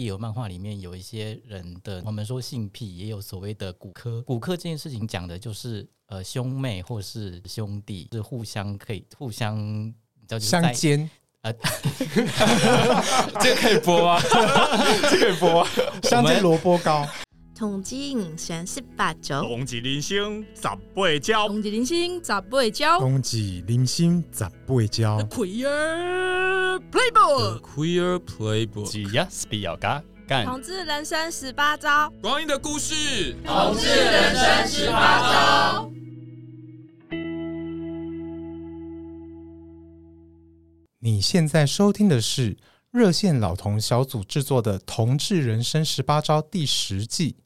页游漫画里面有一些人的，我们说性癖，也有所谓的骨科。骨科这件事情讲的就是呃兄妹或是兄弟是互相可以互相叫相奸啊，这个可以播吗？这个可以播吗？相煎萝卜糕。统计人生十八招，同志人生十八招，同志人生十八招，冬季人生十八招。Queer Playbook，Queer Playbook，只要是比较嘎干。统治人生十八招，光阴的故事，统治人生十八招。你现在收听的是热线老同小组制作的《同志人生十八招》第十季。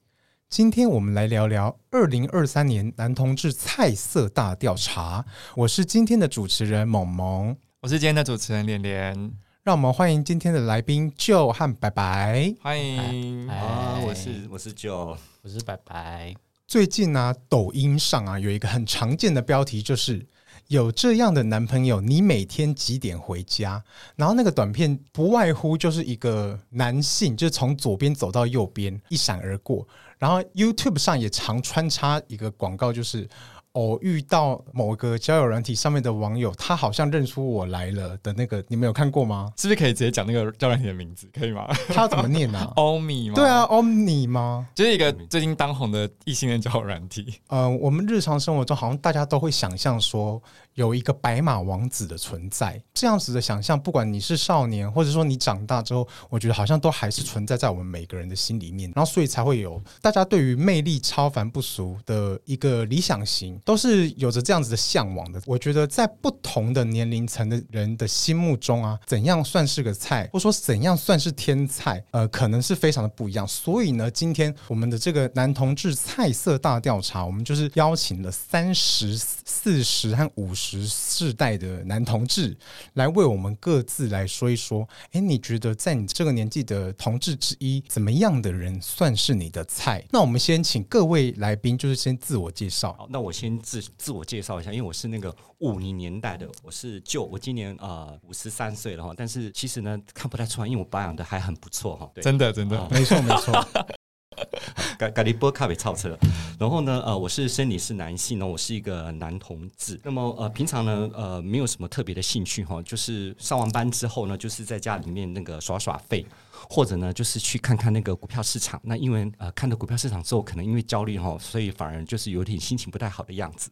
今天我们来聊聊二零二三年男同志菜色大调查。我是今天的主持人萌萌，我是今天的主持人连连。让我们欢迎今天的来宾 Joe 和白白。欢迎啊，我是我是 Joe，我是白白。最近呢、啊，抖音上啊有一个很常见的标题，就是有这样的男朋友，你每天几点回家？然后那个短片不外乎就是一个男性，就是从左边走到右边，一闪而过。然后 YouTube 上也常穿插一个广告，就是偶遇到某个交友软体上面的网友，他好像认出我来了的那个，你们有看过吗？是不是可以直接讲那个交友软体的名字？可以吗？他要怎么念呢、啊？欧米吗？对啊，欧米吗？就是一个最近当红的异性恋交友软体。呃，我们日常生活中好像大家都会想象说。有一个白马王子的存在，这样子的想象，不管你是少年，或者说你长大之后，我觉得好像都还是存在在我们每个人的心里面。然后，所以才会有大家对于魅力超凡不俗的一个理想型，都是有着这样子的向往的。我觉得在不同的年龄层的人的心目中啊，怎样算是个菜，或者说怎样算是天菜，呃，可能是非常的不一样。所以呢，今天我们的这个男同志菜色大调查，我们就是邀请了三十四十和五十。十世代的男同志来为我们各自来说一说，哎，你觉得在你这个年纪的同志之一，怎么样的人算是你的菜？那我们先请各位来宾，就是先自我介绍。好，那我先自自我介绍一下，因为我是那个五零年代的，我是旧，我今年呃五十三岁了哈，但是其实呢看不太出来，因为我保养的还很不错哈。真的真的，哦、没错没错。咖咖喱波咖啡超车，然后呢，呃，我是生理是男性呢，我是一个男同志。那么，呃，平常呢，呃，没有什么特别的兴趣哈，就是上完班之后呢，就是在家里面那个耍耍废。或者呢，就是去看看那个股票市场。那因为呃，看到股票市场之后，可能因为焦虑哈，所以反而就是有点心情不太好的样子。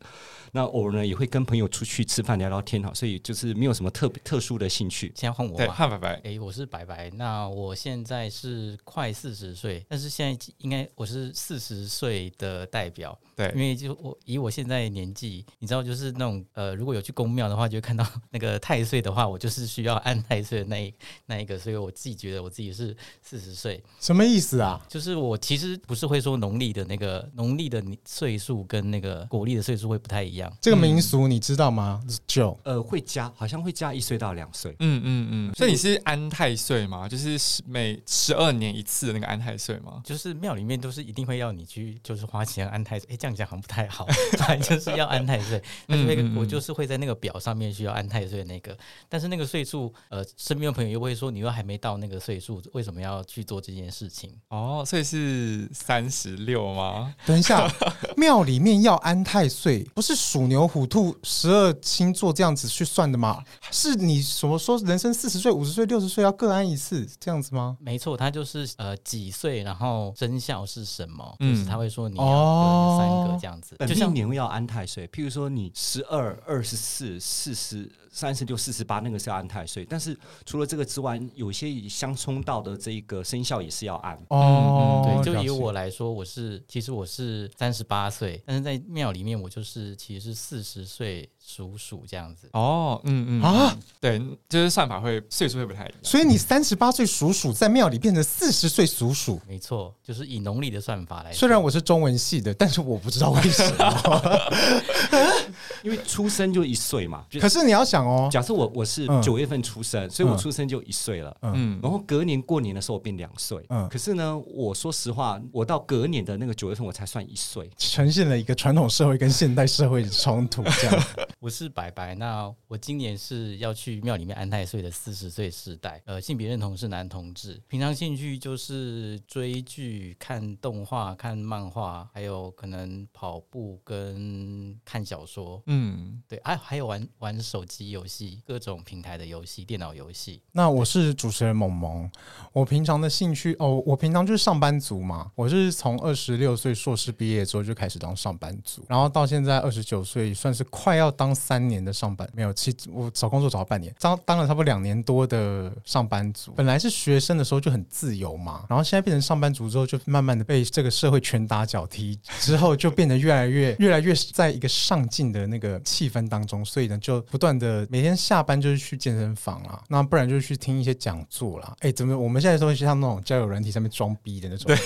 那偶尔呢，也会跟朋友出去吃饭聊聊天哈，所以就是没有什么特别特殊的兴趣。先换我吧，对，换白白。哎，我是白白。那我现在是快四十岁，但是现在应该我是四十岁的代表。对，因为就我以我现在年纪，你知道，就是那种呃，如果有去公庙的话，就会看到那个太岁的话，我就是需要按太岁的那一那一个，所以我自己觉得我自己是。是四十岁，什么意思啊？就是我其实不是会说农历的那个农历的岁数跟那个国历的岁数会不太一样。这个民俗你知道吗？就呃会加，好像会加一岁到两岁。嗯嗯嗯。所以你是安太岁吗？就是每十二年一次的那个安太岁吗？就是庙里面都是一定会要你去，就是花钱安太岁。哎，这样讲好像不太好，反正就是要安太岁。但是那个我就是会在那个表上面需要安太岁的那个，但是那个岁数，呃，身边的朋友又会说你又还没到那个岁数。为什么要去做这件事情？哦，所以是三十六吗？等一下，庙里面要安太岁，不是鼠牛虎兔十二星座这样子去算的吗？是你什么说人生四十岁、五十岁、六十岁要各安一次这样子吗？没错，他就是呃几岁，然后生肖是什么，嗯、就是他会说你要有三个这样子，哦、就像年要安太岁。譬如说你十二、二十四、四十。三十六、四十八，那个是要按太岁，但是除了这个之外，有些相冲到的这个生肖也是要按。哦、嗯，对，就以我来说，我是其实我是三十八岁，但是在庙里面我就是其实是四十岁。属鼠这样子。哦，嗯嗯。啊，对，就是算法会岁数会不太一样，所以你三十八岁属鼠，在庙里变成四十岁属鼠，没错，就是以农历的算法来说。虽然我是中文系的，但是我不知道为什么，因为出生就一岁嘛。可是你要想哦，假设我我是九月份出生，所以我出生就一岁了，嗯，然后隔年过年的时候我变两岁，嗯，可是呢，我说实话，我到隔年的那个九月份我才算一岁，呈现了一个传统社会跟现代社会的冲突，这样。我是白白，那我今年是要去庙里面安太岁的四十岁世代，呃，性别认同是男同志，平常兴趣就是追剧、看动画、看漫画，还有可能跑步跟看小说，嗯，对，还、啊、还有玩玩手机游戏，各种平台的游戏，电脑游戏。那我是主持人萌萌，我平常的兴趣哦，我平常就是上班族嘛，我是从二十六岁硕士毕业之后就开始当上班族，然后到现在二十九岁，算是快要当三年的上班，没有，其实我找工作找了半年，当当了差不多两年多的上班族。本来是学生的时候就很自由嘛，然后现在变成上班族之后，就慢慢的被这个社会拳打脚踢，之后就变得越来越越来越在一个上进的那个气氛当中，所以呢，就不断的每天下班就是去健身房啊，那不然就是去听一些讲座啦。哎，怎么我们现在都会像那种交友软体上面装逼的那种？对，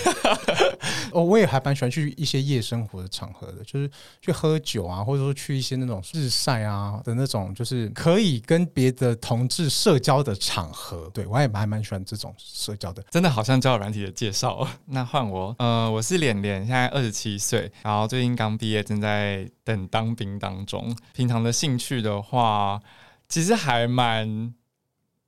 哦，我也还蛮喜欢去一些夜生活的场合的，就是去喝酒啊，或者说去一些那种日晒啊的那种，就是可以跟别的同志社交的场合。对，我也蛮蛮喜欢这种社交的，真的好像交友软体的介绍。那换我，呃，我是脸脸，现在二十七岁，然后最近刚毕业，正在等当兵当中。平常的兴趣的话，其实还蛮，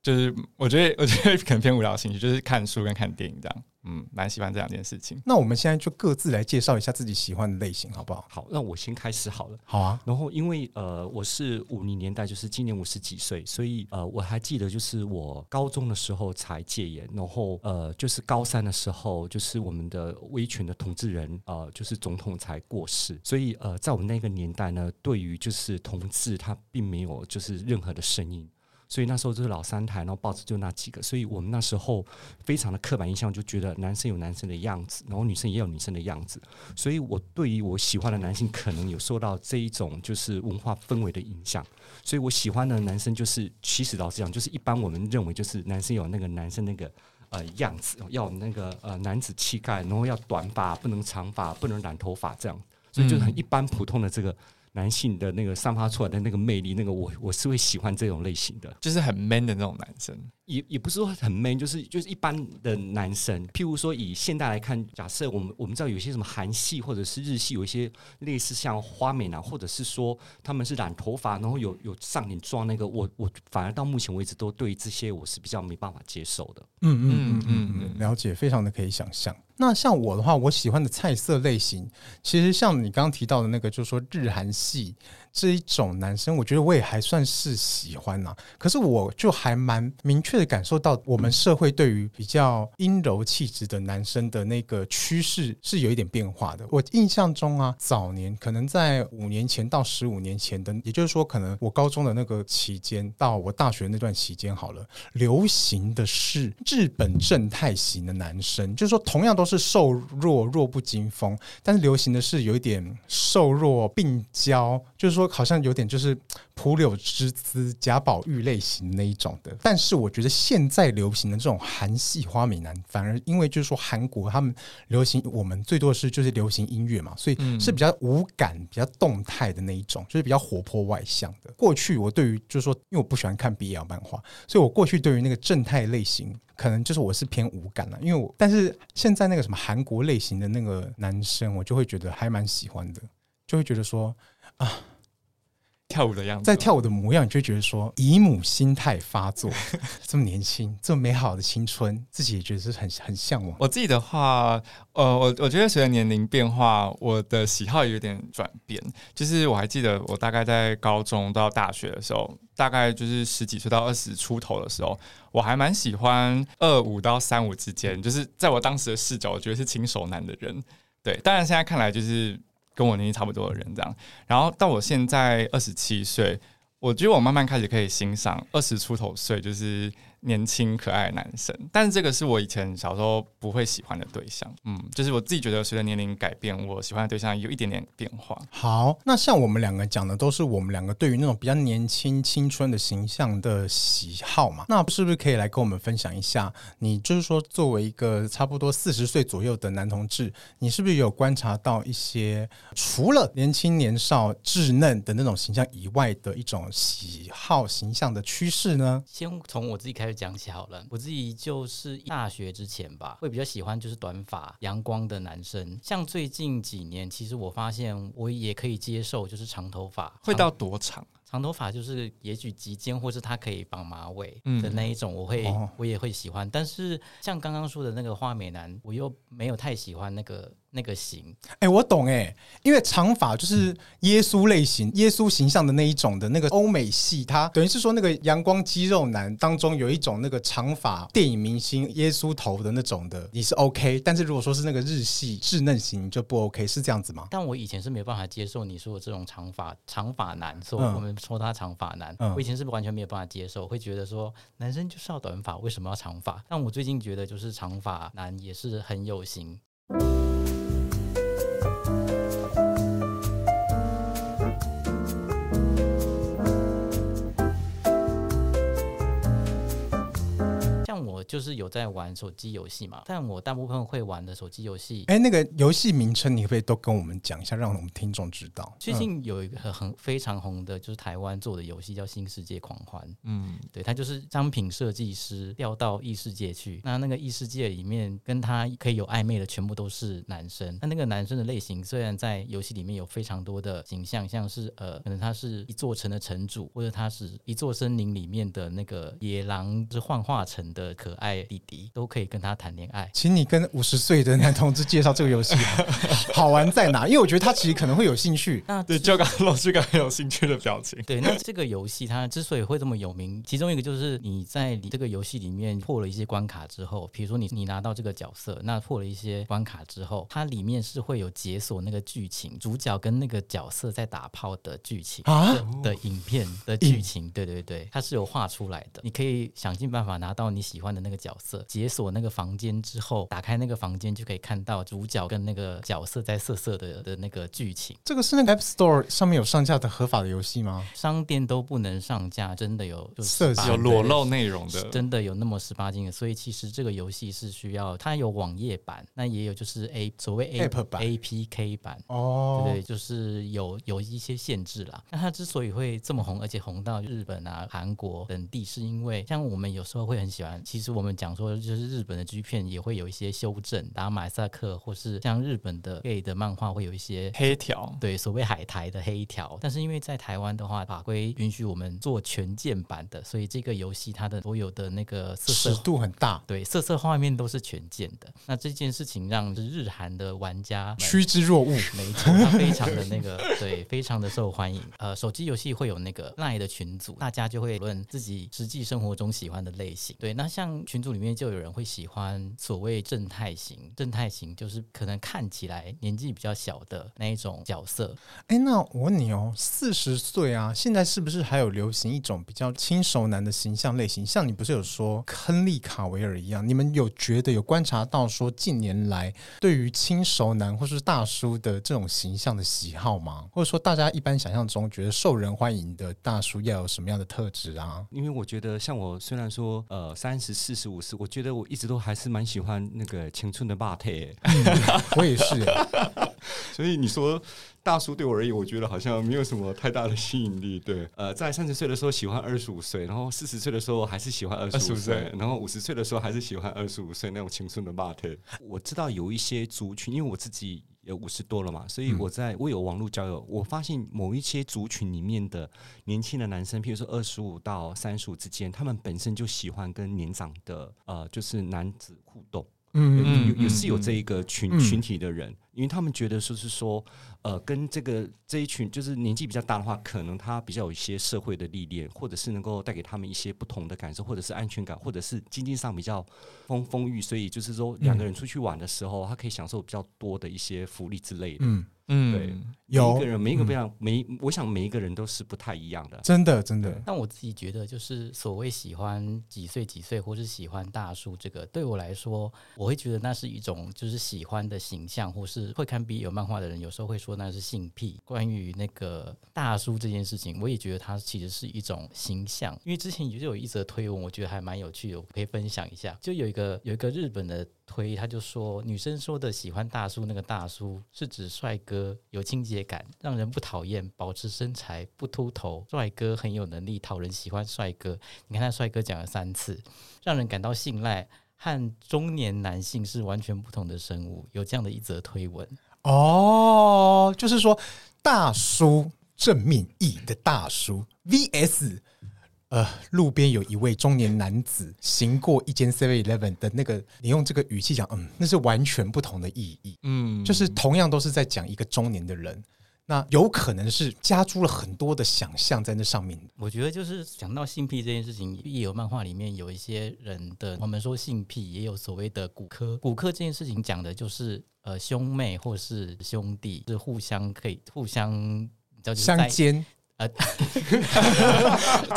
就是我觉得我觉得可能偏无聊的兴趣，就是看书跟看电影这样。嗯，蛮喜欢这两件事情。那我们现在就各自来介绍一下自己喜欢的类型，好不好？好，那我先开始好了。好啊。然后，因为呃，我是五零年代，就是今年五十几岁，所以呃，我还记得，就是我高中的时候才戒烟，然后呃，就是高三的时候，就是我们的威权的统治人呃，就是总统才过世，所以呃，在我们那个年代呢，对于就是同志，他并没有就是任何的声音。所以那时候就是老三台，然后报纸就那几个，所以我们那时候非常的刻板印象，就觉得男生有男生的样子，然后女生也有女生的样子。所以我对于我喜欢的男性，可能有受到这一种就是文化氛围的影响。所以我喜欢的男生，就是其实老实讲，就是一般我们认为就是男生有那个男生那个呃样子，要那个呃男子气概，然后要短发，不能长发，不能染头发这样。所以就是很一般普通的这个。男性的那个散发出来的那个魅力，那个我我是会喜欢这种类型的，就是很 man 的那种男生，也也不是说很 man，就是就是一般的男生。譬如说以现代来看，假设我们我们知道有些什么韩系或者是日系，有一些类似像花美男，或者是说他们是染头发，然后有有上脸妆那个，我我反而到目前为止都对这些我是比较没办法接受的。嗯嗯嗯嗯嗯，了解，非常的可以想象。那像我的话，我喜欢的菜色类型，其实像你刚刚提到的那个，就是说日韩系。这一种男生，我觉得我也还算是喜欢呐、可是我就还蛮明确的感受到，我们社会对于比较阴柔气质的男生的那个趋势是有一点变化的。我印象中啊，早年可能在五年前到十五年前的，也就是说，可能我高中的那个期间到我大学那段期间好了，流行的是日本正太型的男生，就是说同样都是瘦弱弱不禁风，但是流行的是有一点瘦弱病娇，就是说。好像有点就是蒲柳之姿、贾宝玉类型那一种的，但是我觉得现在流行的这种韩系花美男，反而因为就是说韩国他们流行，我们最多的是就是流行音乐嘛，所以是比较无感、比较动态的那一种，就是比较活泼外向的。过去我对于就是说，因为我不喜欢看 BL 漫画，所以我过去对于那个正太类型，可能就是我是偏无感了。因为我但是现在那个什么韩国类型的那个男生，我就会觉得还蛮喜欢的，就会觉得说啊。跳舞的样子，在跳舞的模样，你就觉得说姨母心态发作，这么年轻，这么美好的青春，自己也觉得是很很向往。我自己的话，呃，我我觉得随着年龄变化，我的喜好也有点转变。就是我还记得，我大概在高中到大学的时候，大概就是十几岁到二十出头的时候，我还蛮喜欢二五到三五之间，就是在我当时的视角，我觉得是轻熟男的人。对，当然现在看来就是。跟我年纪差不多的人这样，然后到我现在二十七岁，我觉得我慢慢开始可以欣赏二十出头岁，就是。年轻可爱的男生，但是这个是我以前小时候不会喜欢的对象，嗯，就是我自己觉得随着年龄改变，我喜欢的对象有一点点变化。好，那像我们两个讲的都是我们两个对于那种比较年轻青春的形象的喜好嘛，那是不是可以来跟我们分享一下？你就是说作为一个差不多四十岁左右的男同志，你是不是有观察到一些除了年轻年少稚嫩的那种形象以外的一种喜好形象的趋势呢？先从我自己开开始讲起好了。我自己就是大学之前吧，会比较喜欢就是短发、阳光的男生。像最近几年，其实我发现我也可以接受，就是长头发。会到多长？长头发就是也许及肩，或是他可以绑马尾的那一种，我会、嗯、我也会喜欢。但是像刚刚说的那个花美男，我又没有太喜欢那个。那个型，哎、欸，我懂哎、欸，因为长发就是耶稣类型、耶稣形象的那一种的那个欧美系，它等于是说那个阳光肌肉男当中有一种那个长发电影明星耶稣头的那种的，你是 OK，但是如果说是那个日系稚嫩型就不 OK，是这样子吗？但我以前是没有办法接受你说的这种长发长发男，说我们说他长发男，嗯、我以前是完全没有办法接受，会觉得说男生就是要短发，为什么要长发？但我最近觉得就是长发男也是很有型。就是有在玩手机游戏嘛，但我大部分会玩的手机游戏，哎，那个游戏名称你可不可以都跟我们讲一下，让我们听众知道？最近有一个很非常红的，就是台湾做的游戏叫《新世界狂欢》。嗯，对，它就是商品设计师调到异世界去，那那个异世界里面跟他可以有暧昧的全部都是男生。那那个男生的类型虽然在游戏里面有非常多的形象，像是呃，可能他是一座城的城主，或者他是一座森林里面的那个野狼，是幻化成的可。爱弟弟都可以跟他谈恋爱，请你跟五十岁的男同志介绍这个游戏 好玩在哪？因为我觉得他其实可能会有兴趣。那对，就刚刚老师刚刚有兴趣的表情。对，那这个游戏它之所以会这么有名，其中一个就是你在你这个游戏里面破了一些关卡之后，比如说你你拿到这个角色，那破了一些关卡之后，它里面是会有解锁那个剧情，主角跟那个角色在打炮的剧情啊的影片的剧情。对对对，它是有画出来的，你可以想尽办法拿到你喜欢的那个。那个角色解锁那个房间之后，打开那个房间就可以看到主角跟那个角色在色色的的那个剧情。这个是那个 App Store 上面有上架的合法的游戏吗？商店都不能上架，真的有色有裸露内容的，真的有那么十八禁的。所以其实这个游戏是需要它有网页版，那也有就是 A 所谓 A App 版 APK 版哦，对对，就是有有一些限制啦。那它之所以会这么红，而且红到日本啊、韩国等地，是因为像我们有时候会很喜欢，其实我。我们讲说，就是日本的 G 片也会有一些修正，打马赛克，或是像日本的 gay 的漫画会有一些黑条，对，所谓海苔的黑条。但是因为在台湾的话，法规允许我们做全键版的，所以这个游戏它的所有的那个色色尺度很大，对，色色画面都是全键的。那这件事情让日韩的玩家趋之若鹜，没错，它非常的那个，对，非常的受欢迎。呃，手机游戏会有那个 LINE 的群组，大家就会论自己实际生活中喜欢的类型。对，那像。群组里面就有人会喜欢所谓正太型，正太型就是可能看起来年纪比较小的那一种角色。哎，那我问你哦，四十岁啊，现在是不是还有流行一种比较轻熟男的形象类型？像你不是有说亨利卡维尔一样？你们有觉得有观察到说近年来对于轻熟男或是大叔的这种形象的喜好吗？或者说大家一般想象中觉得受人欢迎的大叔要有什么样的特质啊？因为我觉得像我虽然说呃三十四。十五十，我觉得我一直都还是蛮喜欢那个青春的霸体，我也是。所以你说大叔对我而言，我觉得好像没有什么太大的吸引力。对，呃，在三十岁的时候喜欢二十五岁，然后四十岁的时候还是喜欢二十五岁，然后五十岁的时候还是喜欢二十五岁那种青春的霸体。我知道有一些族群，因为我自己。有五十多了嘛，所以我在我有网络交友，我发现某一些族群里面的年轻的男生，譬如说二十五到三十五之间，他们本身就喜欢跟年长的呃，就是男子互动。嗯，有有是有这一个群、嗯、群体的人，因为他们觉得说是说，呃，跟这个这一群就是年纪比较大的话，可能他比较有一些社会的历练，或者是能够带给他们一些不同的感受，或者是安全感，或者是经济上比较丰丰裕，所以就是说两个人出去玩的时候，他可以享受比较多的一些福利之类的。嗯。嗯，对，有每一个人，每一个不一样，每我想每一个人都是不太一样的，真的，真的。但我自己觉得，就是所谓喜欢几岁几岁，或是喜欢大叔，这个对我来说，我会觉得那是一种就是喜欢的形象，或是会看 BL 漫画的人，有时候会说那是性癖。关于那个大叔这件事情，我也觉得它其实是一种形象。因为之前就有一则推文，我觉得还蛮有趣的，我可以分享一下。就有一个有一个日本的。推，他就说女生说的喜欢大叔，那个大叔是指帅哥，有清洁感，让人不讨厌，保持身材不秃头，帅哥很有能力，讨人喜欢。帅哥，你看他帅哥讲了三次，让人感到信赖，和中年男性是完全不同的生物。有这样的一则推文哦，就是说大叔正面义的大叔 VS。呃，路边有一位中年男子行过一间 Seven Eleven 的那个，你用这个语气讲，嗯，那是完全不同的意义。嗯，就是同样都是在讲一个中年的人，那有可能是加诸了很多的想象在那上面。我觉得就是讲到性癖这件事情，也有漫画里面有一些人的，我们说性癖，也有所谓的骨科。骨科这件事情讲的就是呃兄妹或是兄弟是互相可以互相叫相奸。呃，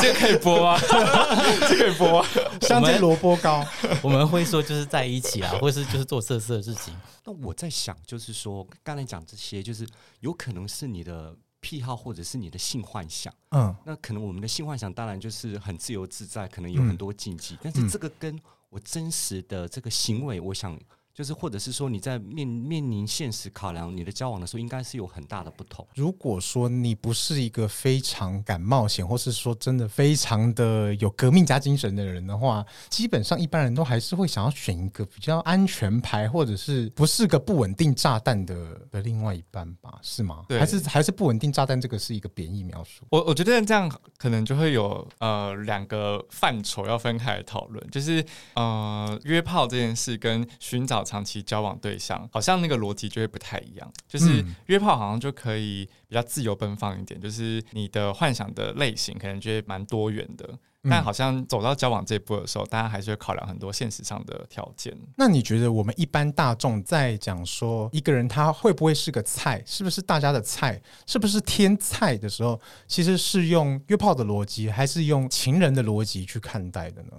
这个可以播吗？这个可以播吗？相煎萝卜糕，我们会说就是在一起啊，或是就是做色色的事情。那我在想，就是说刚才讲这些，就是有可能是你的癖好，或者是你的性幻想。嗯，那可能我们的性幻想当然就是很自由自在，可能有很多禁忌，嗯、但是这个跟我真实的这个行为，我想。就是，或者是说你在面面临现实考量你的交往的时候，应该是有很大的不同。如果说你不是一个非常敢冒险，或是说真的非常的有革命家精神的人的话，基本上一般人都还是会想要选一个比较安全牌，或者是不是个不稳定炸弹的的另外一半吧？是吗？对，还是还是不稳定炸弹这个是一个贬义描述？我我觉得这样可能就会有呃两个范畴要分开来讨论，就是呃约炮这件事跟寻找。长期交往对象，好像那个逻辑就会不太一样。就是约炮好像就可以比较自由奔放一点，就是你的幻想的类型可能就会蛮多元的。但好像走到交往这一步的时候，大家还是会考量很多现实上的条件。那你觉得我们一般大众在讲说一个人他会不会是个菜，是不是大家的菜，是不是天菜的时候，其实是用约炮的逻辑，还是用情人的逻辑去看待的呢？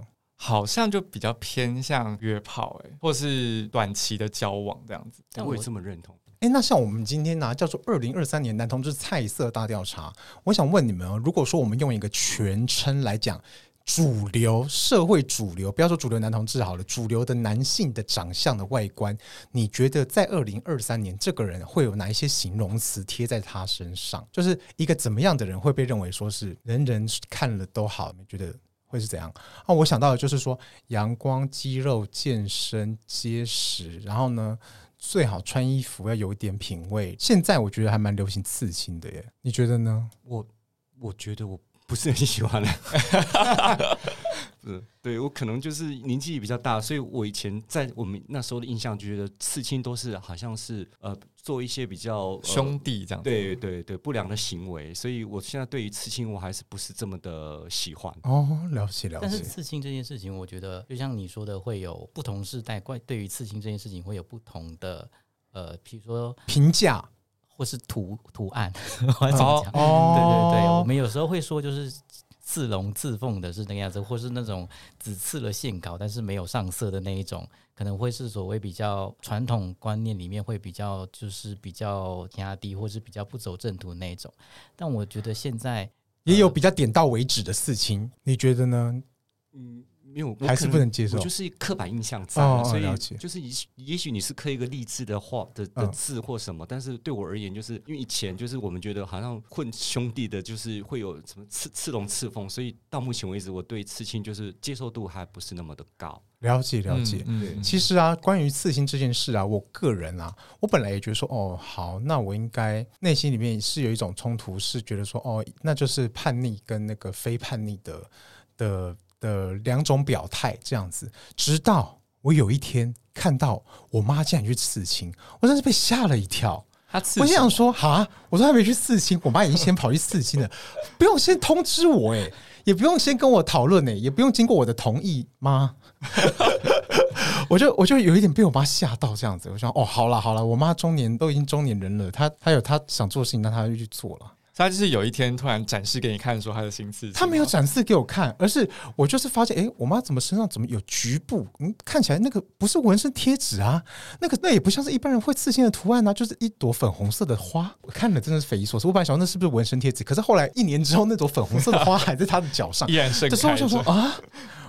好像就比较偏向约炮，哎，或是短期的交往这样子。但我也这么认同。哎，那像我们今天拿叫做二零二三年男同志菜色大调查，我想问你们哦，如果说我们用一个全称来讲，主流社会主流，不要说主流男同志好了，主流的男性的长相的外观，你觉得在二零二三年这个人会有哪一些形容词贴在他身上？就是一个怎么样的人会被认为说是人人看了都好？你觉得？会是怎样？啊，我想到的就是说，阳光、肌肉、健身、结实，然后呢，最好穿衣服要有一点品味。现在我觉得还蛮流行刺青的耶，你觉得呢？我我觉得我不是很喜欢。是，对我可能就是年纪比较大，所以我以前在我们那时候的印象，就觉得刺青都是好像是呃做一些比较、呃、兄弟这样，对对对，不良的行为，所以我现在对于刺青我还是不是这么的喜欢哦，了解了解。但是刺青这件事情，我觉得就像你说的，会有不同世代怪对于刺青这件事情会有不同的呃，比如说评价或是图图案，或者怎么讲？哦，对对对，我们有时候会说就是。刺龙刺凤的是那个样子，或是那种只刺了线稿但是没有上色的那一种，可能会是所谓比较传统观念里面会比较就是比较压低，或是比较不走正途那一种。但我觉得现在也有比较点到为止的事情，你觉得呢？嗯。没有，还是不能接受，就是刻板印象在，哦、所以就是也也许你是刻一个励志的话的的字或什么，嗯、但是对我而言，就是因为以前就是我们觉得好像混兄弟的，就是会有什么刺刺龙刺凤，所以到目前为止，我对刺青就是接受度还不是那么的高。了解了解，嗯，嗯，其实啊，关于刺青这件事啊，我个人啊，我本来也觉得说，哦，好，那我应该内心里面是有一种冲突，是觉得说，哦，那就是叛逆跟那个非叛逆的的。的两种表态这样子，直到我有一天看到我妈竟然去刺青，我真是被吓了一跳。她刺，我想说哈，我说还没去刺青，我妈已经先跑去刺青了，不用先通知我诶，也不用先跟我讨论诶，也不用经过我的同意吗？我就我就有一点被我妈吓到这样子。我想哦，好了好了，我妈中年都已经中年人了，她她有她想做的事情，那她就去做了。他就是有一天突然展示给你看，说他的新刺青。他没有展示给我看，而是我就是发现，哎、欸，我妈怎么身上怎么有局部？嗯，看起来那个不是纹身贴纸啊，那个那也不像是一般人会刺青的图案啊，就是一朵粉红色的花。我看了真的是匪夷所思。我本来想那是不是纹身贴纸？可是后来一年之后，那朵粉红色的花还在她的脚上，依然盛开。这时候我就说啊，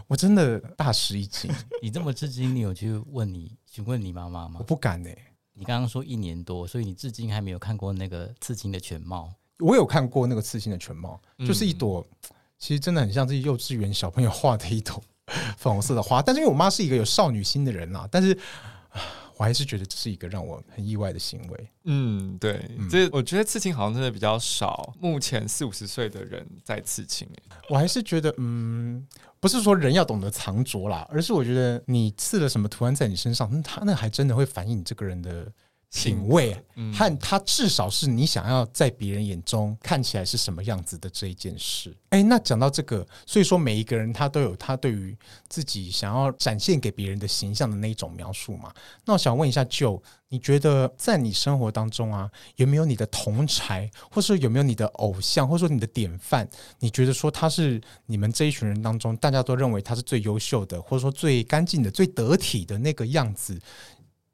我真的大吃一惊。你这么吃惊，你有去问你询问你妈妈吗？我不敢呢、欸。你刚刚说一年多，所以你至今还没有看过那个刺青的全貌。我有看过那个刺青的全貌，就是一朵，其实真的很像自己幼稚园小朋友画的一朵粉红色的花。但是因为我妈是一个有少女心的人啦，但是我还是觉得这是一个让我很意外的行为。嗯，对，这我觉得刺青好像真的比较少。目前四五十岁的人在刺青，我还是觉得，嗯，不是说人要懂得藏拙啦，而是我觉得你刺了什么图案在你身上，那他那还真的会反映你这个人的。品味，嗯和他至少是你想要在别人眼中看起来是什么样子的这一件事。哎，那讲到这个，所以说每一个人他都有他对于自己想要展现给别人的形象的那一种描述嘛。那我想问一下，Joe，你觉得在你生活当中啊，有没有你的同才，或是有没有你的偶像，或者说你的典范？你觉得说他是你们这一群人当中，大家都认为他是最优秀的，或者说最干净的、最得体的那个样子？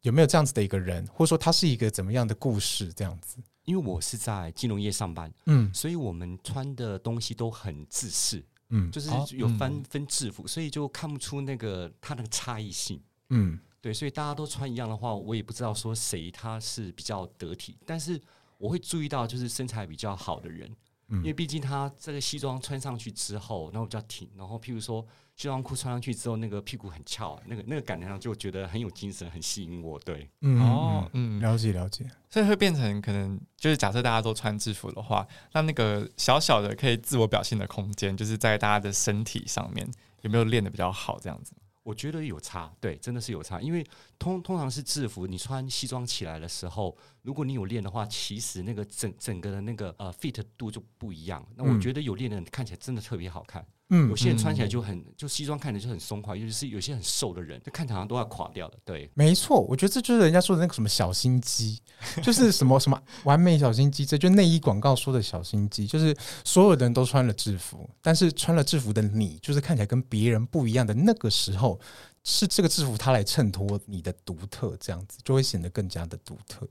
有没有这样子的一个人，或者说他是一个怎么样的故事？这样子，因为我是在金融业上班，嗯，所以我们穿的东西都很自式，嗯，就是有分分制服，所以就看不出那个他那个差异性，嗯，对，所以大家都穿一样的话，我也不知道说谁他是比较得体，但是我会注意到就是身材比较好的人，嗯，因为毕竟他这个西装穿上去之后，然后比较挺，然后譬如说。西装裤穿上去之后，那个屁股很翘，那个那个感觉上就觉得很有精神，很吸引我。对，嗯，哦，嗯，了解了解，所以会变成可能就是假设大家都穿制服的话，那那个小小的可以自我表现的空间，就是在大家的身体上面有没有练的比较好？这样子，我觉得有差，对，真的是有差，因为通通常是制服，你穿西装起来的时候，如果你有练的话，其实那个整整个的那个呃 fit 度就不一样。那我觉得有练的人看起来真的特别好看。嗯，有些人穿起来就很，就西装看着就很松垮，尤其是有些很瘦的人，就看起来好像都要垮掉了。对，没错，我觉得这就是人家说的那个什么小心机，就是什么什么完美小心机，这就内衣广告说的小心机，就是所有的人都穿了制服，但是穿了制服的你，就是看起来跟别人不一样的那个时候，是这个制服它来衬托你的独特，这样子就会显得更加的独特。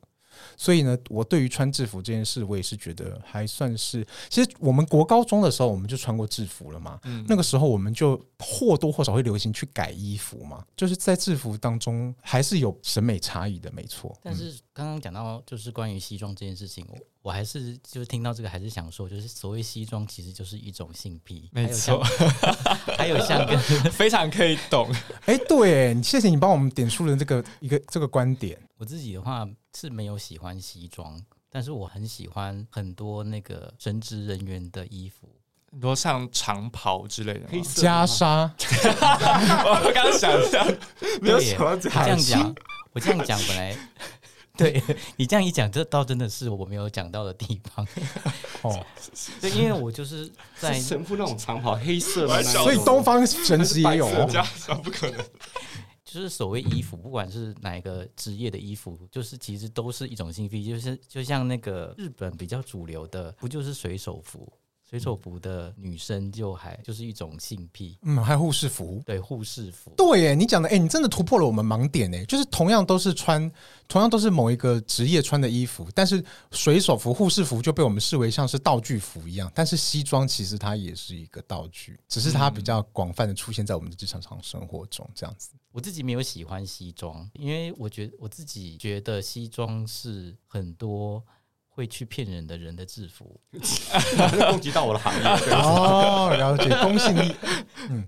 所以呢，我对于穿制服这件事，我也是觉得还算是。其实我们国高中的时候，我们就穿过制服了嘛。嗯，那个时候我们就或多或少会流行去改衣服嘛。就是在制服当中，还是有审美差异的，没错。但是刚刚讲到就是关于西装这件事情，我我还是就是听到这个，还是想说，就是所谓西装其实就是一种性癖，没错。还有像跟 非常可以懂。哎，对，谢谢你帮我们点出了这个一个这个观点。我自己的话是没有喜欢西装，但是我很喜欢很多那个神职人员的衣服，很多像长袍之类的，黑色袈裟。我刚刚想一下，没有想到这样讲。我这样讲本来，对 你这样一讲，这倒真的是我没有讲到的地方。哦，对，因为我就是在是神父那种长袍，黑色的，所以东方神职也有不可能。就是所谓衣服，不管是哪一个职业的衣服，就是其实都是一种性癖。就是就像那个日本比较主流的，不就是水手服？水手服的女生就还就是一种性癖。嗯，还有护士服，对护士服。对，耶，你讲的，哎，你真的突破了我们盲点，哎，就是同样都是穿，同样都是某一个职业穿的衣服，但是水手服、护士服就被我们视为像是道具服一样，但是西装其实它也是一个道具，只是它比较广泛的出现在我们的日常生活中，这样子。我自己没有喜欢西装，因为我觉得我自己觉得西装是很多会去骗人的人的制服，攻击到我的行业。哦，了解，公信力，嗯，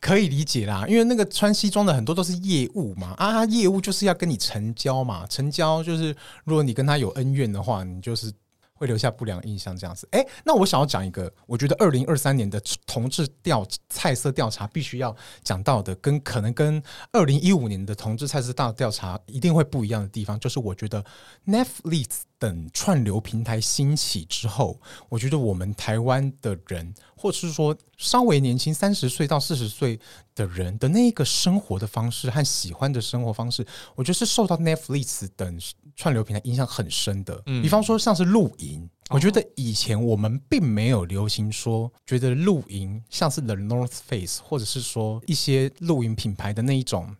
可以理解啦。因为那个穿西装的很多都是业务嘛，啊，业务就是要跟你成交嘛，成交就是如果你跟他有恩怨的话，你就是。会留下不良印象这样子，哎，那我想要讲一个，我觉得二零二三年的同志调菜色调查必须要讲到的，跟可能跟二零一五年的同志菜色大调查一定会不一样的地方，就是我觉得 Netflix 等串流平台兴起之后，我觉得我们台湾的人，或者是说稍微年轻三十岁到四十岁的人的那一个生活的方式和喜欢的生活方式，我觉得是受到 Netflix 等。串流平台影响很深的，比方说像是露营，我觉得以前我们并没有流行说，觉得露营像是 The North Face 或者是说一些露营品牌的那一种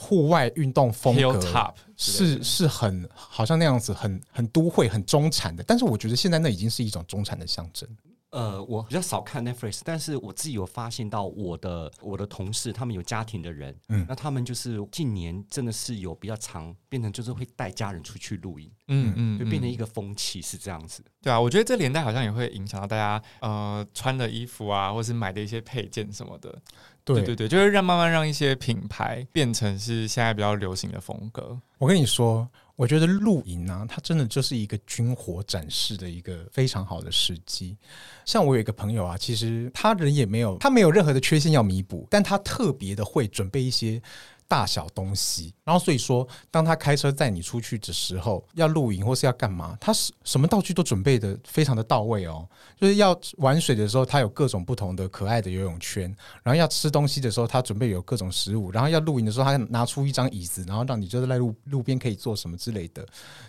户外运动风格，是是很好像那样子很很都会很中产的，但是我觉得现在那已经是一种中产的象征。呃，我比较少看 Netflix，但是我自己有发现到我的我的同事，他们有家庭的人，嗯，那他们就是近年真的是有比较常变成就是会带家人出去露营，嗯嗯，就变成一个风气是这样子。对啊，我觉得这年代好像也会影响到大家呃穿的衣服啊，或是买的一些配件什么的。对对对，就是让慢慢让一些品牌变成是现在比较流行的风格。我跟你说。我觉得露营呢、啊，它真的就是一个军火展示的一个非常好的时机。像我有一个朋友啊，其实他人也没有，他没有任何的缺陷要弥补，但他特别的会准备一些。大小东西，然后所以说，当他开车载你出去的时候，要露营或是要干嘛，他是什么道具都准备的非常的到位哦。就是要玩水的时候，他有各种不同的可爱的游泳圈；然后要吃东西的时候，他准备有各种食物；然后要露营的时候，他拿出一张椅子，然后让你就是在路路边可以做什么之类的。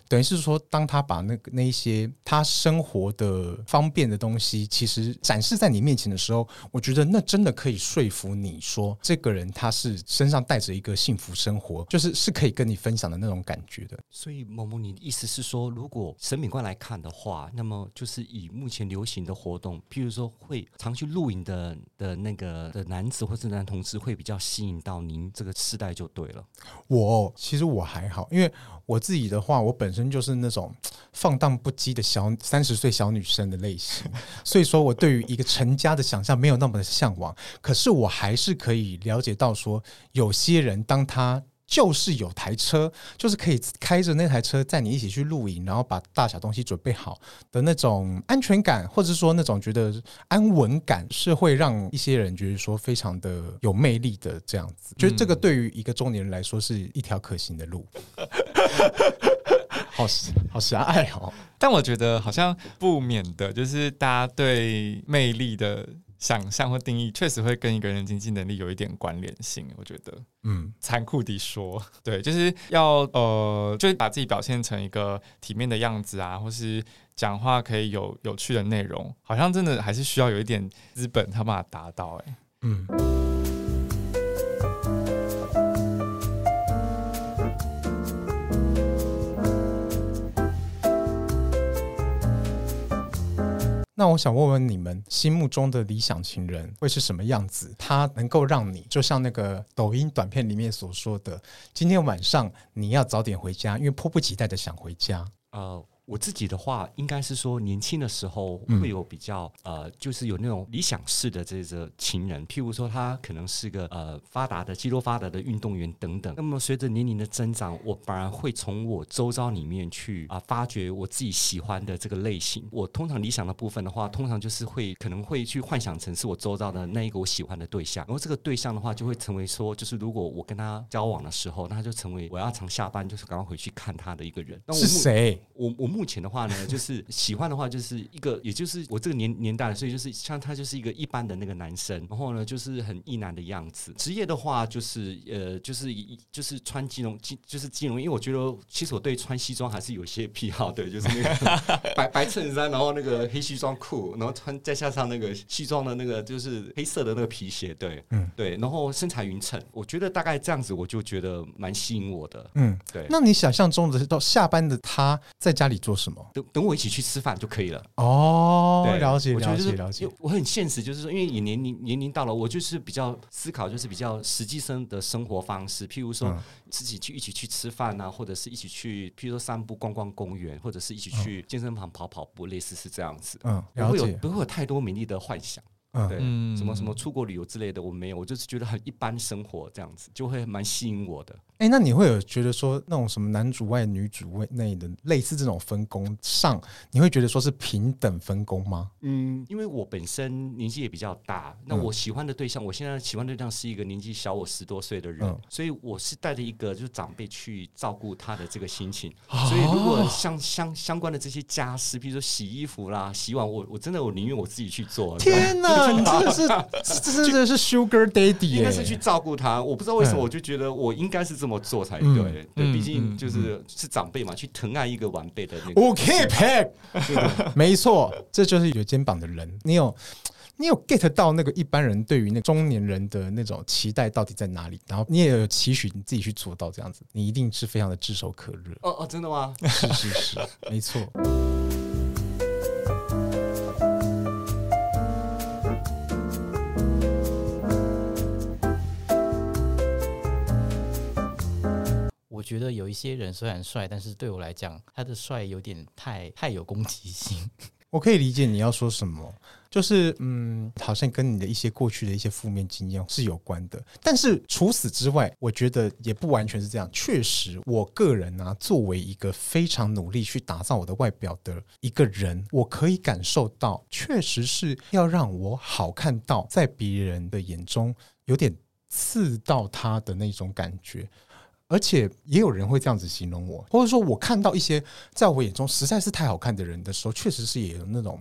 等于是说，当他把那个那一些他生活的方便的东西，其实展示在你面前的时候，我觉得那真的可以说服你说，这个人他是身上带着一个幸福生活，就是是可以跟你分享的那种感觉的。所以，萌萌，你的意思是说，如果审美观来看的话，那么就是以目前流行的活动，譬如说会常去露营的的那个的男子或是男同志，会比较吸引到您这个世代就对了。我其实我还好，因为我自己的话，我本身。就是那种 放荡不羁的小三十岁小女生的类型，所以说我对于一个成家的想象没有那么的向往。可是我还是可以了解到，说有些人当他就是有台车，就是可以开着那台车载你一起去露营，然后把大小东西准备好的那种安全感，或者说那种觉得安稳感，是会让一些人觉得说非常的有魅力的这样子。觉得这个对于一个中年人来说是一条可行的路。好好狭隘哦，但我觉得好像不免的，就是大家对魅力的想象或定义，确实会跟一个人的经济能力有一点关联性。我觉得，嗯，残酷地说，对，就是要呃，就是把自己表现成一个体面的样子啊，或是讲话可以有有趣的内容，好像真的还是需要有一点资本，他把它达到。哎，嗯。那我想问问你们心目中的理想情人会是什么样子？他能够让你就像那个抖音短片里面所说的，今天晚上你要早点回家，因为迫不及待的想回家。哦。我自己的话，应该是说年轻的时候会有比较、嗯、呃，就是有那种理想式的这个情人，譬如说他可能是个呃发达的肌肉发达的运动员等等。那么随着年龄的增长，我反而会从我周遭里面去啊、呃、发掘我自己喜欢的这个类型。我通常理想的部分的话，通常就是会可能会去幻想成是我周遭的那一个我喜欢的对象，然后这个对象的话就会成为说，就是如果我跟他交往的时候，那他就成为我要常下班就是赶快回去看他的一个人。那我是谁？我我目前的话呢，就是喜欢的话，就是一个，也就是我这个年年代，所以就是像他就是一个一般的那个男生，然后呢，就是很异男的样子。职业的话，就是呃，就是就是穿金融金，就是金融。因为我觉得，其实我对穿西装还是有些癖好的，就是那个 白白衬衫，然后那个黑西装裤，然后穿再加上那个西装的那个就是黑色的那个皮鞋，对，嗯，对，然后身材匀称，我觉得大概这样子，我就觉得蛮吸引我的，嗯，对。那你想象中的到下班的他在家里做什么？等等我一起去吃饭就可以了。哦，了解，了解，了解。我很现实，就是说，因为你年龄年龄到了，我就是比较思考，就是比较实际生的生活方式。譬如说，自己去一起去吃饭啊，或者是一起去，譬如说散步、逛逛公园，或者是一起去健身房跑跑步，类似是这样子。嗯，不会有不会有太多美丽的幻想。嗯，对，什么什么出国旅游之类的，我没有，我就是觉得很一般生活这样子，就会蛮吸引我的。哎、欸，那你会有觉得说那种什么男主外女主内的类似这种分工上，你会觉得说是平等分工吗？嗯，因为我本身年纪也比较大，那我喜欢的对象，嗯、我现在喜欢的对象是一个年纪小我十多岁的人，嗯、所以我是带着一个就是长辈去照顾他的这个心情。哦、所以如果像相相关的这些家事，比如说洗衣服啦、洗碗，我我真的我宁愿我自己去做。天哪，你 真的是这真的是 Sugar Daddy，应该是去照顾他。我不知道为什么，我就觉得我应该是这么。做才对？嗯、对，毕竟就是、嗯、是长辈嘛，去疼爱一个晚辈的那个。OK，没错，这就是有肩膀的人。你有，你有 get 到那个一般人对于那中年人的那种期待到底在哪里？然后你也有期许你自己去做到这样子，你一定是非常的炙手可热。哦哦，真的吗？是是是，没错。我觉得有一些人虽然帅，但是对我来讲，他的帅有点太太有攻击性。我可以理解你要说什么，就是嗯，好像跟你的一些过去的一些负面经验是有关的。但是除此之外，我觉得也不完全是这样。确实，我个人呢、作为一个非常努力去打造我的外表的一个人，我可以感受到，确实是要让我好看到，在别人的眼中有点刺到他的那种感觉。而且也有人会这样子形容我，或者说我看到一些在我眼中实在是太好看的人的时候，确实是也有那种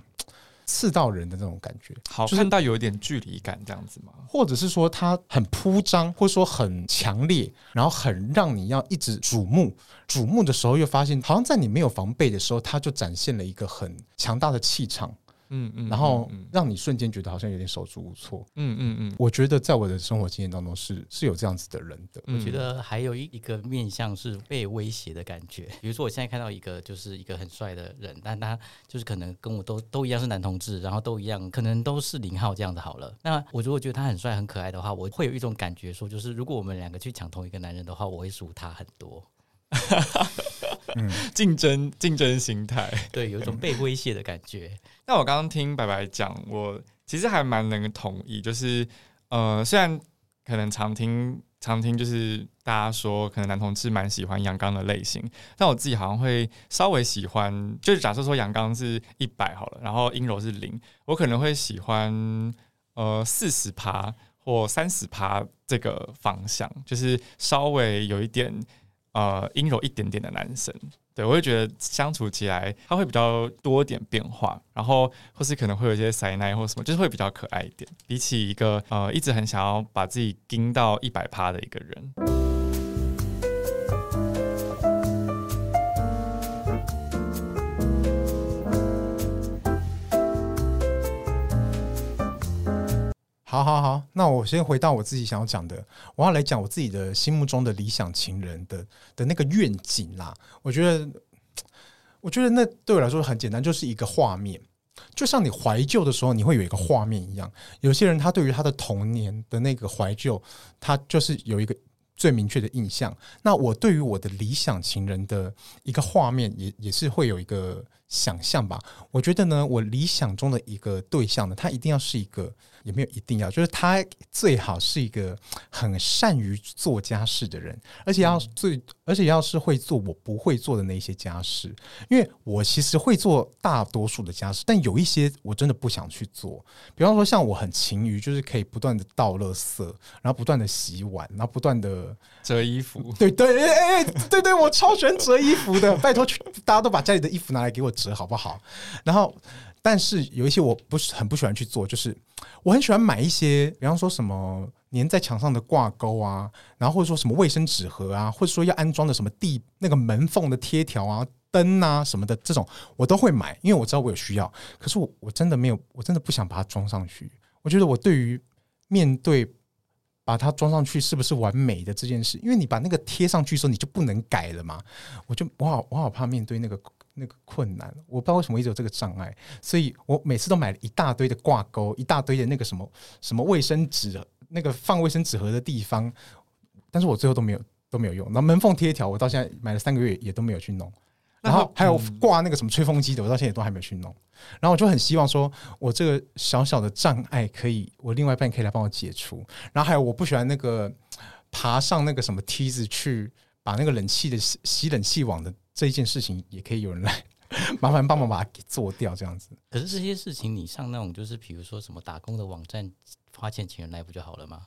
刺到人的那种感觉，好看到有一点距离感这样子吗？或者是说他很铺张，或者说很强烈，然后很让你要一直瞩目，瞩目的时候又发现，好像在你没有防备的时候，他就展现了一个很强大的气场。嗯嗯，然后让你瞬间觉得好像有点手足无措。嗯嗯嗯，我觉得在我的生活经验当中是是有这样子的人的。我觉得还有一一个面向是被威胁的感觉。比如说我现在看到一个就是一个很帅的人，但他就是可能跟我都都一样是男同志，然后都一样可能都是零号这样子好了。那我如果觉得他很帅很可爱的话，我会有一种感觉说，就是如果我们两个去抢同一个男人的话，我会输他很多。嗯，竞争竞争心态，对，有一种被威胁的感觉。那我刚刚听白白讲，我其实还蛮能同意，就是呃，虽然可能常听常听，就是大家说可能男同志蛮喜欢阳刚的类型，但我自己好像会稍微喜欢，就是假设说阳刚是一百好了，然后阴柔是零，我可能会喜欢呃四十趴或三十趴这个方向，就是稍微有一点。呃，阴柔一点点的男生，对，我会觉得相处起来他会比较多点变化，然后或是可能会有一些塞奶或什么，就是会比较可爱一点，比起一个呃一直很想要把自己盯到一百趴的一个人。好好好，那我先回到我自己想要讲的，我要来讲我自己的心目中的理想情人的的那个愿景啦。我觉得，我觉得那对我来说很简单，就是一个画面，就像你怀旧的时候，你会有一个画面一样。有些人他对于他的童年的那个怀旧，他就是有一个最明确的印象。那我对于我的理想情人的一个画面也，也也是会有一个想象吧。我觉得呢，我理想中的一个对象呢，他一定要是一个。也没有一定要，就是他最好是一个很善于做家事的人，而且要最，而且要是会做我不会做的那些家事，因为我其实会做大多数的家事，但有一些我真的不想去做。比方说，像我很勤于，就是可以不断的倒垃圾，然后不断的洗碗，然后不断的折衣服。对对，哎哎，对对，我超喜欢折衣服的，拜托，大家都把家里的衣服拿来给我折好不好？然后。但是有一些我不是很不喜欢去做，就是我很喜欢买一些，比方说什么粘在墙上的挂钩啊，然后或者说什么卫生纸盒啊，或者说要安装的什么地那个门缝的贴条啊、灯啊什么的，这种我都会买，因为我知道我有需要。可是我我真的没有，我真的不想把它装上去。我觉得我对于面对把它装上去是不是完美的这件事，因为你把那个贴上去的时候，你就不能改了嘛。我就我好我好怕面对那个。那个困难，我不知道为什么一直有这个障碍，所以我每次都买了一大堆的挂钩，一大堆的那个什么什么卫生纸，那个放卫生纸盒的地方，但是我最后都没有都没有用。那门缝贴条，我到现在买了三个月也都没有去弄。然后还有挂那个什么吹风机的，我到现在也都还没有去弄。然后我就很希望说，我这个小小的障碍可以，我另外一半可以来帮我解除。然后还有我不喜欢那个爬上那个什么梯子去把那个冷气的吸吸冷气网的。这一件事情也可以有人来麻烦帮忙把它给做掉，这样子。可是这些事情你上那种就是比如说什么打工的网站花钱请人来不就好了吗？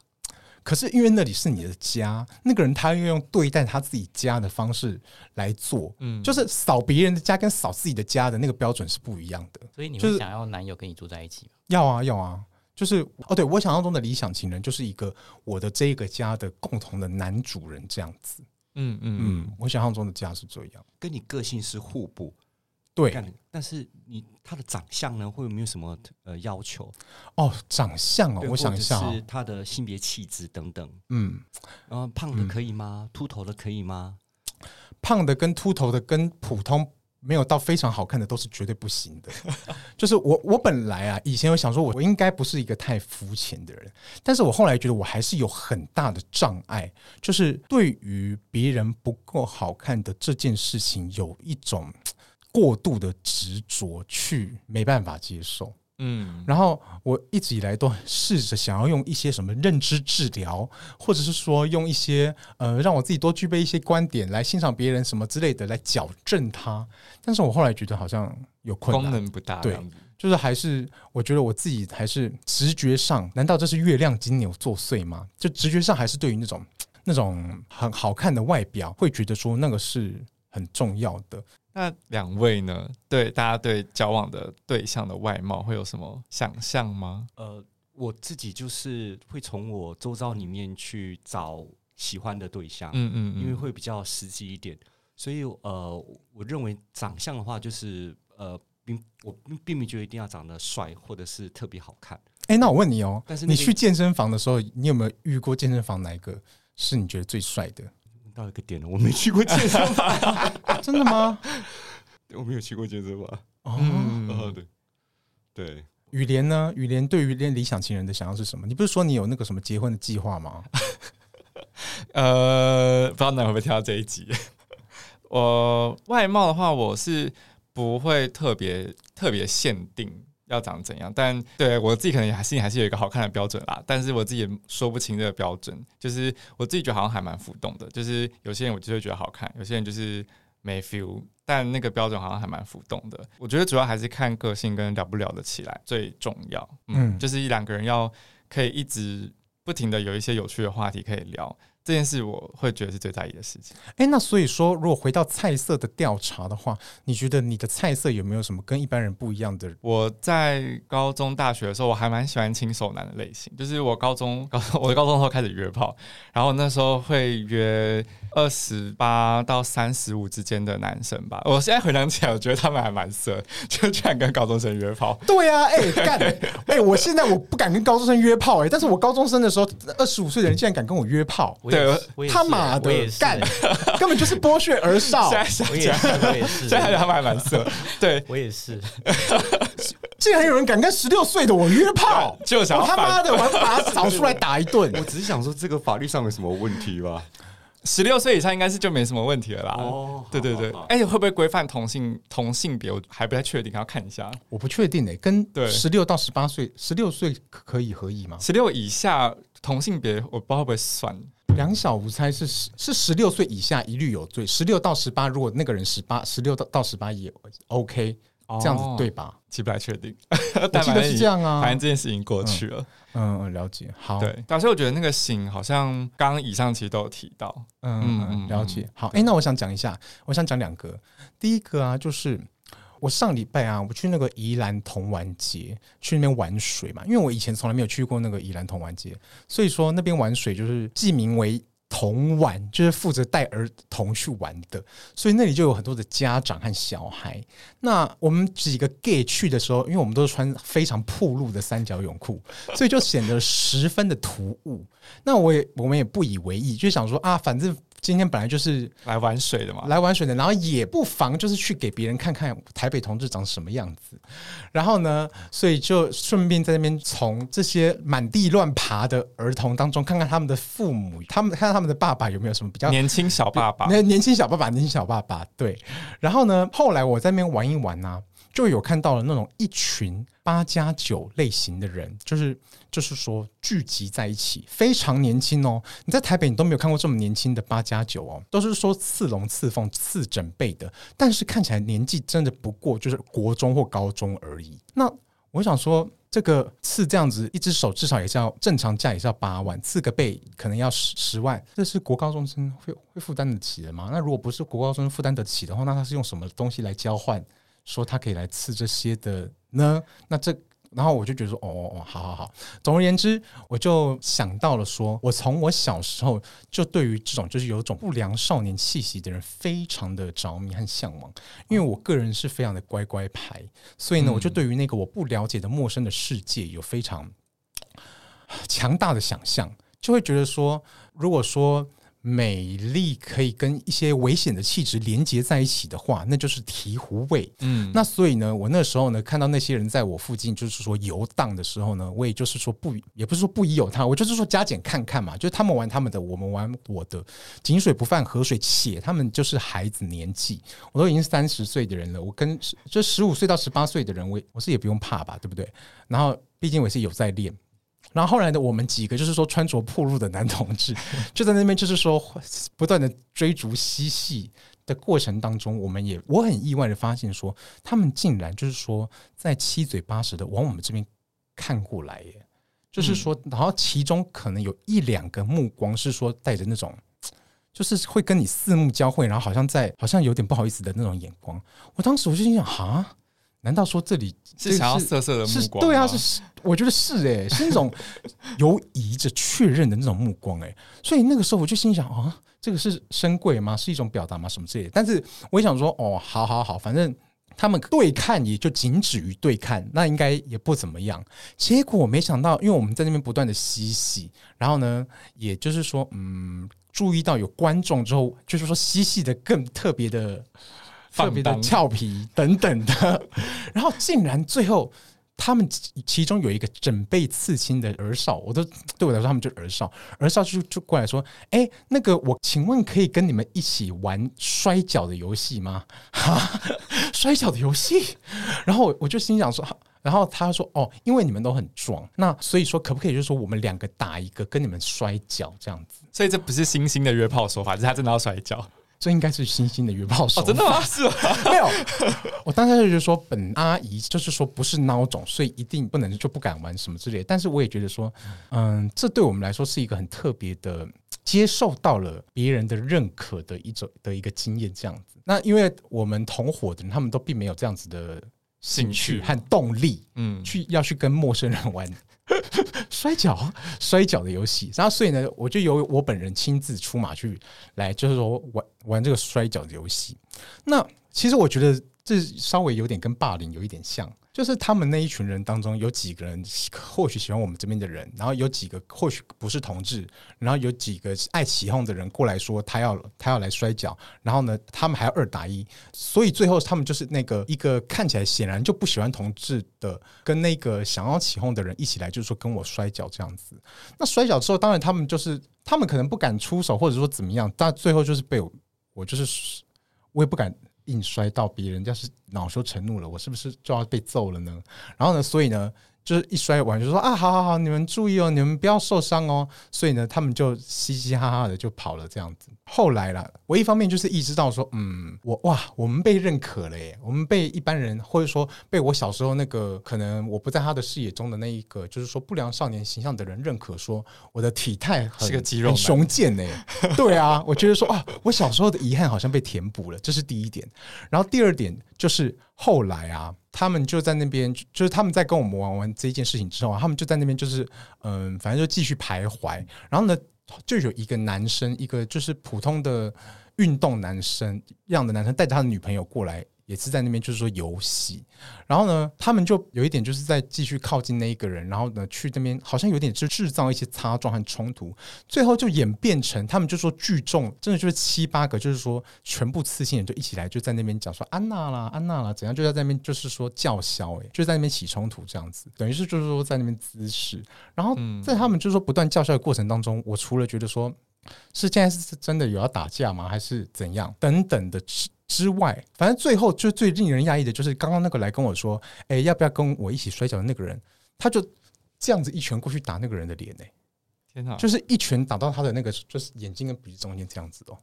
可是因为那里是你的家，那个人他要用对待他自己家的方式来做，嗯，就是扫别人的家跟扫自己的家的那个标准是不一样的。所以你会想要男友跟你住在一起吗？要啊，要啊。就是哦，对我想象中的理想情人就是一个我的这个家的共同的男主人这样子。嗯嗯嗯，我想象中的家是这样，跟你个性是互补，对。但是你他的长相呢，会有没有什么呃要求？哦，长相哦，我想一下，是他的性别气质等等。嗯，然后胖的可以吗？秃头的可以吗？胖的跟秃头的跟普通没有到非常好看的，都是绝对不行的。就是我我本来啊，以前有想说我，我应该不是一个太肤浅的人，但是我后来觉得我还是有很大的障碍，就是对于别人不够好看的这件事情，有一种过度的执着，去没办法接受。嗯，然后我一直以来都试着想要用一些什么认知治疗，或者是说用一些呃让我自己多具备一些观点来欣赏别人什么之类的来矫正它，但是我后来觉得好像有困难，功能不大，对，就是还是我觉得我自己还是直觉上，难道这是月亮金牛作祟吗？就直觉上还是对于那种那种很好看的外表，会觉得说那个是很重要的。那两位呢？对大家对交往的对象的外貌会有什么想象吗？呃，我自己就是会从我周遭里面去找喜欢的对象，嗯嗯，嗯，因为会比较实际一点。所以呃，我认为长相的话，就是呃，并我并没觉得一定要长得帅或者是特别好看。哎、欸，那我问你哦，但是你去健身房的时候，你有没有遇过健身房哪一个是你觉得最帅的？到一个点了，我没去过健身房，真的吗？我没有去过健身房。哦，嗯、对对。雨莲呢？雨莲对于恋理想情人的想要是什么？你不是说你有那个什么结婚的计划吗？呃，不知道哪会不会听到这一集。我外貌的话，我是不会特别特别限定。要长怎样？但对我自己可能还是还是有一个好看的标准啦。但是我自己也说不清这个标准。就是我自己觉得好像还蛮浮动的。就是有些人我就会觉得好看，有些人就是没 feel。但那个标准好像还蛮浮动的。我觉得主要还是看个性跟聊不聊得起来最重要。嗯，就是一两个人要可以一直不停的有一些有趣的话题可以聊。这件事我会觉得是最在意的事情。哎，那所以说，如果回到菜色的调查的话，你觉得你的菜色有没有什么跟一般人不一样的？我在高中、大学的时候，我还蛮喜欢轻熟男的类型。就是我高中、高 我的高中的时候开始约炮，然后那时候会约二十八到三十五之间的男生吧。我现在回想起来，我觉得他们还蛮色，就居然跟高中生约炮。对啊，哎干，哎，我现在我不敢跟高中生约炮，哎，但是我高中生的时候，二十五岁的人竟然敢跟我约炮。对，他妈的干，根本就是剥削儿少。现在想起来，我也是。现在他们还蛮色。对，我也是。竟然有人敢跟十六岁的我约炮，就想他妈的，我要把他找出来打一顿。我只是想说，这个法律上有什么问题吧？十六岁以上应该是就没什么问题了啦。哦，对对对。哎，会不会规范同性同性别？我还不太确定，要看一下。我不确定诶，跟十六到十八岁，十六岁可以合意吗？十六以下同性别，我不知道会不会算。两小无猜是十是十六岁以下一律有罪，十六到十八，如果那个人十八，十六到到十八也 OK，这样子对吧？记不太确定，我记得是 这样啊。反正这件事情过去了，嗯，嗯，了解。好，对，但是我觉得那个型好像刚刚以上其实都有提到，嗯嗯嗯，了解。好，哎、欸，那我想讲一下，我想讲两个，第一个啊，就是。我上礼拜啊，我去那个宜兰童玩节，去那边玩水嘛。因为我以前从来没有去过那个宜兰童玩节，所以说那边玩水就是记名为童玩，就是负责带儿童去玩的。所以那里就有很多的家长和小孩。那我们几个 gay 去的时候，因为我们都是穿非常暴露的三角泳裤，所以就显得十分的突兀。那我也我们也不以为意，就想说啊，反正。今天本来就是来玩水的嘛，来玩水的，然后也不妨就是去给别人看看台北同志长什么样子，然后呢，所以就顺便在那边从这些满地乱爬的儿童当中，看看他们的父母，他们看看他们的爸爸有没有什么比较年轻小爸爸，那年轻小爸爸，年轻小爸爸，对。然后呢，后来我在那边玩一玩呢、啊，就有看到了那种一群八加九类型的人，就是。就是说聚集在一起，非常年轻哦。你在台北你都没有看过这么年轻的八加九哦，都是说刺龙刺凤刺整辈的，但是看起来年纪真的不过就是国中或高中而已。那我想说，这个刺这样子，一只手至少也是要正常价也是要八万，刺个背可能要十十万，这是国高中生会会负担得起的吗？那如果不是国高中生负担得起的话，那他是用什么东西来交换，说他可以来刺这些的呢？那这。然后我就觉得说，哦哦哦，好好好。总而言之，我就想到了说，我从我小时候就对于这种就是有种不良少年气息的人非常的着迷和向往，因为我个人是非常的乖乖牌，所以呢，我就对于那个我不了解的陌生的世界有非常强大的想象，就会觉得说，如果说美丽可以跟一些危险的气质连接在一起的话，那就是醍醐味。嗯，那所以呢，我那时候呢，看到那些人在我附近，就是说游荡的时候呢，我也就是说不，也不是说不疑有他，我就是说加减看看嘛，就是他们玩他们的，我们玩我的，井水不犯河水，且他们就是孩子年纪，我都已经三十岁的人了，我跟这十五岁到十八岁的人，我我是也不用怕吧，对不对？然后毕竟我是有在练。然后后来的我们几个就是说穿着暴露的男同志，就在那边就是说不断的追逐嬉戏的过程当中，我们也我很意外的发现说，他们竟然就是说在七嘴八舌的往我们这边看过来耶，就是说，然后其中可能有一两个目光是说带着那种，就是会跟你四目交汇，然后好像在好像有点不好意思的那种眼光。我当时我就心想啊。难道说这里是想要色色的目光？对啊，是，我觉得是哎、欸，是那种 犹疑着确认的那种目光哎、欸。所以那个时候我就心想啊，这个是深贵吗？是一种表达吗？什么之类的？但是我也想说哦，好好好，反正他们对看也就仅止于对看，那应该也不怎么样。结果没想到，因为我们在那边不断的嬉戏，然后呢，也就是说，嗯，注意到有观众之后，就是说嬉戏的更特别的。特别的俏皮 等等的，然后竟然最后他们其中有一个准备刺青的儿少，我都对我来说他们就是儿少，儿少就就过来说：“哎，那个我请问可以跟你们一起玩摔跤的游戏吗？”哈，摔跤的游戏，然后我就心想说，然后他说：“哦，因为你们都很壮，那所以说可不可以就是说我们两个打一个跟你们摔跤这样子？”所以这不是新兴的约炮手法，是他真的要摔角。这应该是星星的约炮手法。哦，真的吗？是吗？没有，我当时就觉得说，本阿姨就是说不是孬种，所以一定不能就不敢玩什么之类的。但是我也觉得说，嗯，这对我们来说是一个很特别的，接受到了别人的认可的一种的一个经验，这样子。那因为我们同伙的人，他们都并没有这样子的兴趣和动力，嗯，去要去跟陌生人玩。摔跤，摔跤的游戏，然后所以呢，我就由我本人亲自出马去来，就是说玩玩这个摔跤的游戏。那其实我觉得这稍微有点跟霸凌有一点像。就是他们那一群人当中有几个人或许喜欢我们这边的人，然后有几个或许不是同志，然后有几个爱起哄的人过来说他要他要来摔跤，然后呢，他们还要二打一，所以最后他们就是那个一个看起来显然就不喜欢同志的，跟那个想要起哄的人一起来，就是说跟我摔跤这样子。那摔跤之后，当然他们就是他们可能不敢出手，或者说怎么样，但最后就是被我我就是我也不敢。硬摔到别人，要是恼羞成怒了，我是不是就要被揍了呢？然后呢，所以呢。就是一摔完就说啊，好好好，你们注意哦，你们不要受伤哦。所以呢，他们就嘻嘻哈哈的就跑了这样子。后来啦，我一方面就是意识到说，嗯，我哇，我们被认可了耶，我们被一般人或者说被我小时候那个可能我不在他的视野中的那一个，就是说不良少年形象的人认可，说我的体态是个肌肉很雄健呢。对啊，我觉得说啊，我小时候的遗憾好像被填补了，这是第一点。然后第二点就是后来啊。他们就在那边，就是他们在跟我们玩完这件事情之后，他们就在那边，就是嗯，反正就继续徘徊。然后呢，就有一个男生，一个就是普通的运动男生样的男生，带着他的女朋友过来。也是在那边，就是说游戏，然后呢，他们就有一点就是在继续靠近那一个人，然后呢，去那边好像有点就制造一些擦撞和冲突，最后就演变成他们就说聚众，真的就是七八个，就是说全部刺青人就一起来，就在那边讲说安娜啦，安娜啦，怎样就在那边就是说叫嚣，哎，就在那边起冲突这样子，等于是就是说在那边滋事，然后在他们就是说不断叫嚣的过程当中，我除了觉得说是现在是真的有要打架吗，还是怎样？等等的。之外，反正最后就最令人讶异的就是刚刚那个来跟我说，哎，要不要跟我一起摔跤的那个人，他就这样子一拳过去打那个人的脸，哎，天哪，就是一拳打到他的那个就是眼睛跟鼻子中间这样子哦。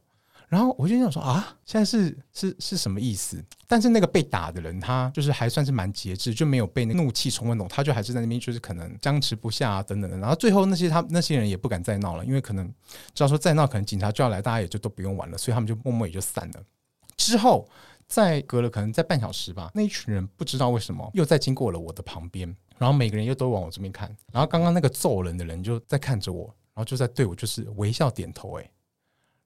然后我就想说啊，现在是是是什么意思？但是那个被打的人他就是还算是蛮节制，就没有被那怒气冲昏头，他就还是在那边就是可能僵持不下啊等等的。然后最后那些他那些人也不敢再闹了，因为可能只要说再闹，可能警察就要来，大家也就都不用玩了，所以他们就默默也就散了。之后，再隔了可能在半小时吧，那一群人不知道为什么又再经过了我的旁边，然后每个人又都往我这边看，然后刚刚那个揍人的人就在看着我，然后就在对我就是微笑点头，哎，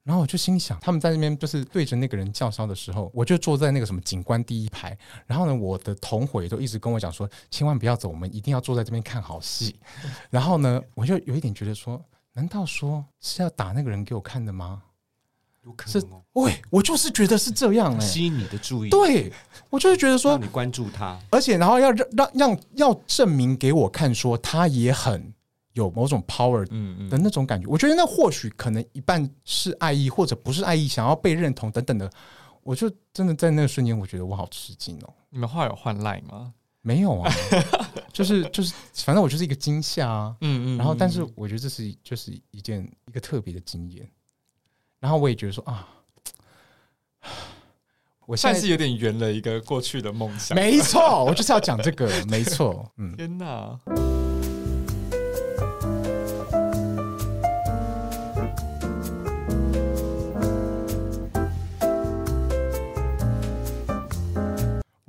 然后我就心想，他们在那边就是对着那个人叫嚣的时候，我就坐在那个什么警官第一排，然后呢，我的同伙也都一直跟我讲说，千万不要走，我们一定要坐在这边看好戏，然后呢，我就有一点觉得说。难道说是要打那个人给我看的吗？有可是能哦，喂，我就是觉得是这样哎、吸引你的注意，，对我就是觉得说让你关注他。而且然后要让让让要证明给我看，说他也很有某种 power 嗯嗯的那种感觉。我觉得那或许可能一半是爱意，或者不是爱意，想要被认同等等的。我就真的在那个瞬间，我觉得我好吃惊哦。你们后来有换赖吗？没有啊，就是就是，反正我就是一个惊吓啊。嗯嗯然后，但是我觉得这是就是一件一个特别的经验。然后我也觉得说啊，我现在算是有点圆了一个过去的梦想。没错，我就是要讲这个，没错，嗯。天哪！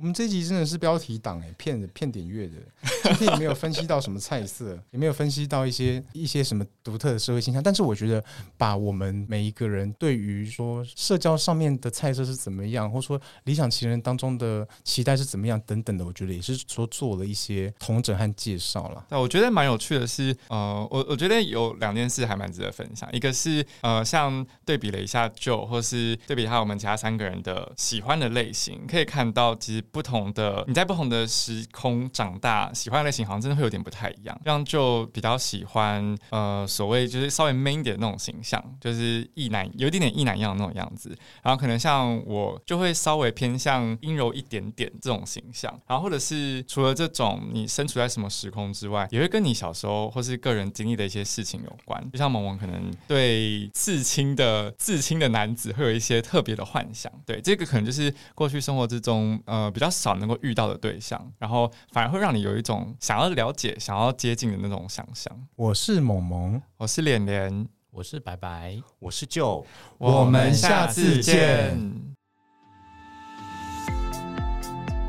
我们这一集真的是标题党哎，骗的骗点阅的。今天也没有分析到什么菜色，也没有分析到一些一些什么独特的社会现象。但是我觉得，把我们每一个人对于说社交上面的菜色是怎么样，或者说理想情人当中的期待是怎么样等等的，我觉得也是说做了一些同整和介绍了。对，我觉得蛮有趣的是，呃，我我觉得有两件事还蛮值得分享。一个是呃，像对比了一下就或是对比一下我们其他三个人的喜欢的类型，可以看到其实不同的你在不同的时空长大，喜欢的类型好像真的会有点不太一样。这样就比较喜欢呃所谓就是稍微 man 点的那种形象，就是异男有一点点异男样的那种样子。然后可能像我就会稍微偏向阴柔一点点这种形象。然后或者是除了这种你身处在什么时空之外，也会跟你小时候或是个人经历的一些事情有关。就像萌萌可能对刺青的刺青的男子会有一些特别的幻想，对这个可能就是过去生活之中呃比较较少能够遇到的对象，然后反而会让你有一种想要了解、想要接近的那种想象。我是萌萌，我是脸脸，我是白白，我是舅，我们下次见。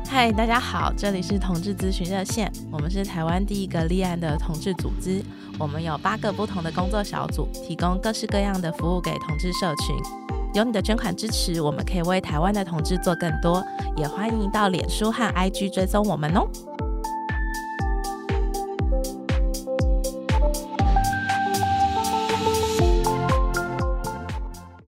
嗨，大家好，这里是同志咨询热线，我们是台湾第一个立案的同志组织，我们有八个不同的工作小组，提供各式各样的服务给同志社群。有你的捐款支持，我们可以为台湾的同志做更多，也欢迎到脸书和 IG 追踪我们哦。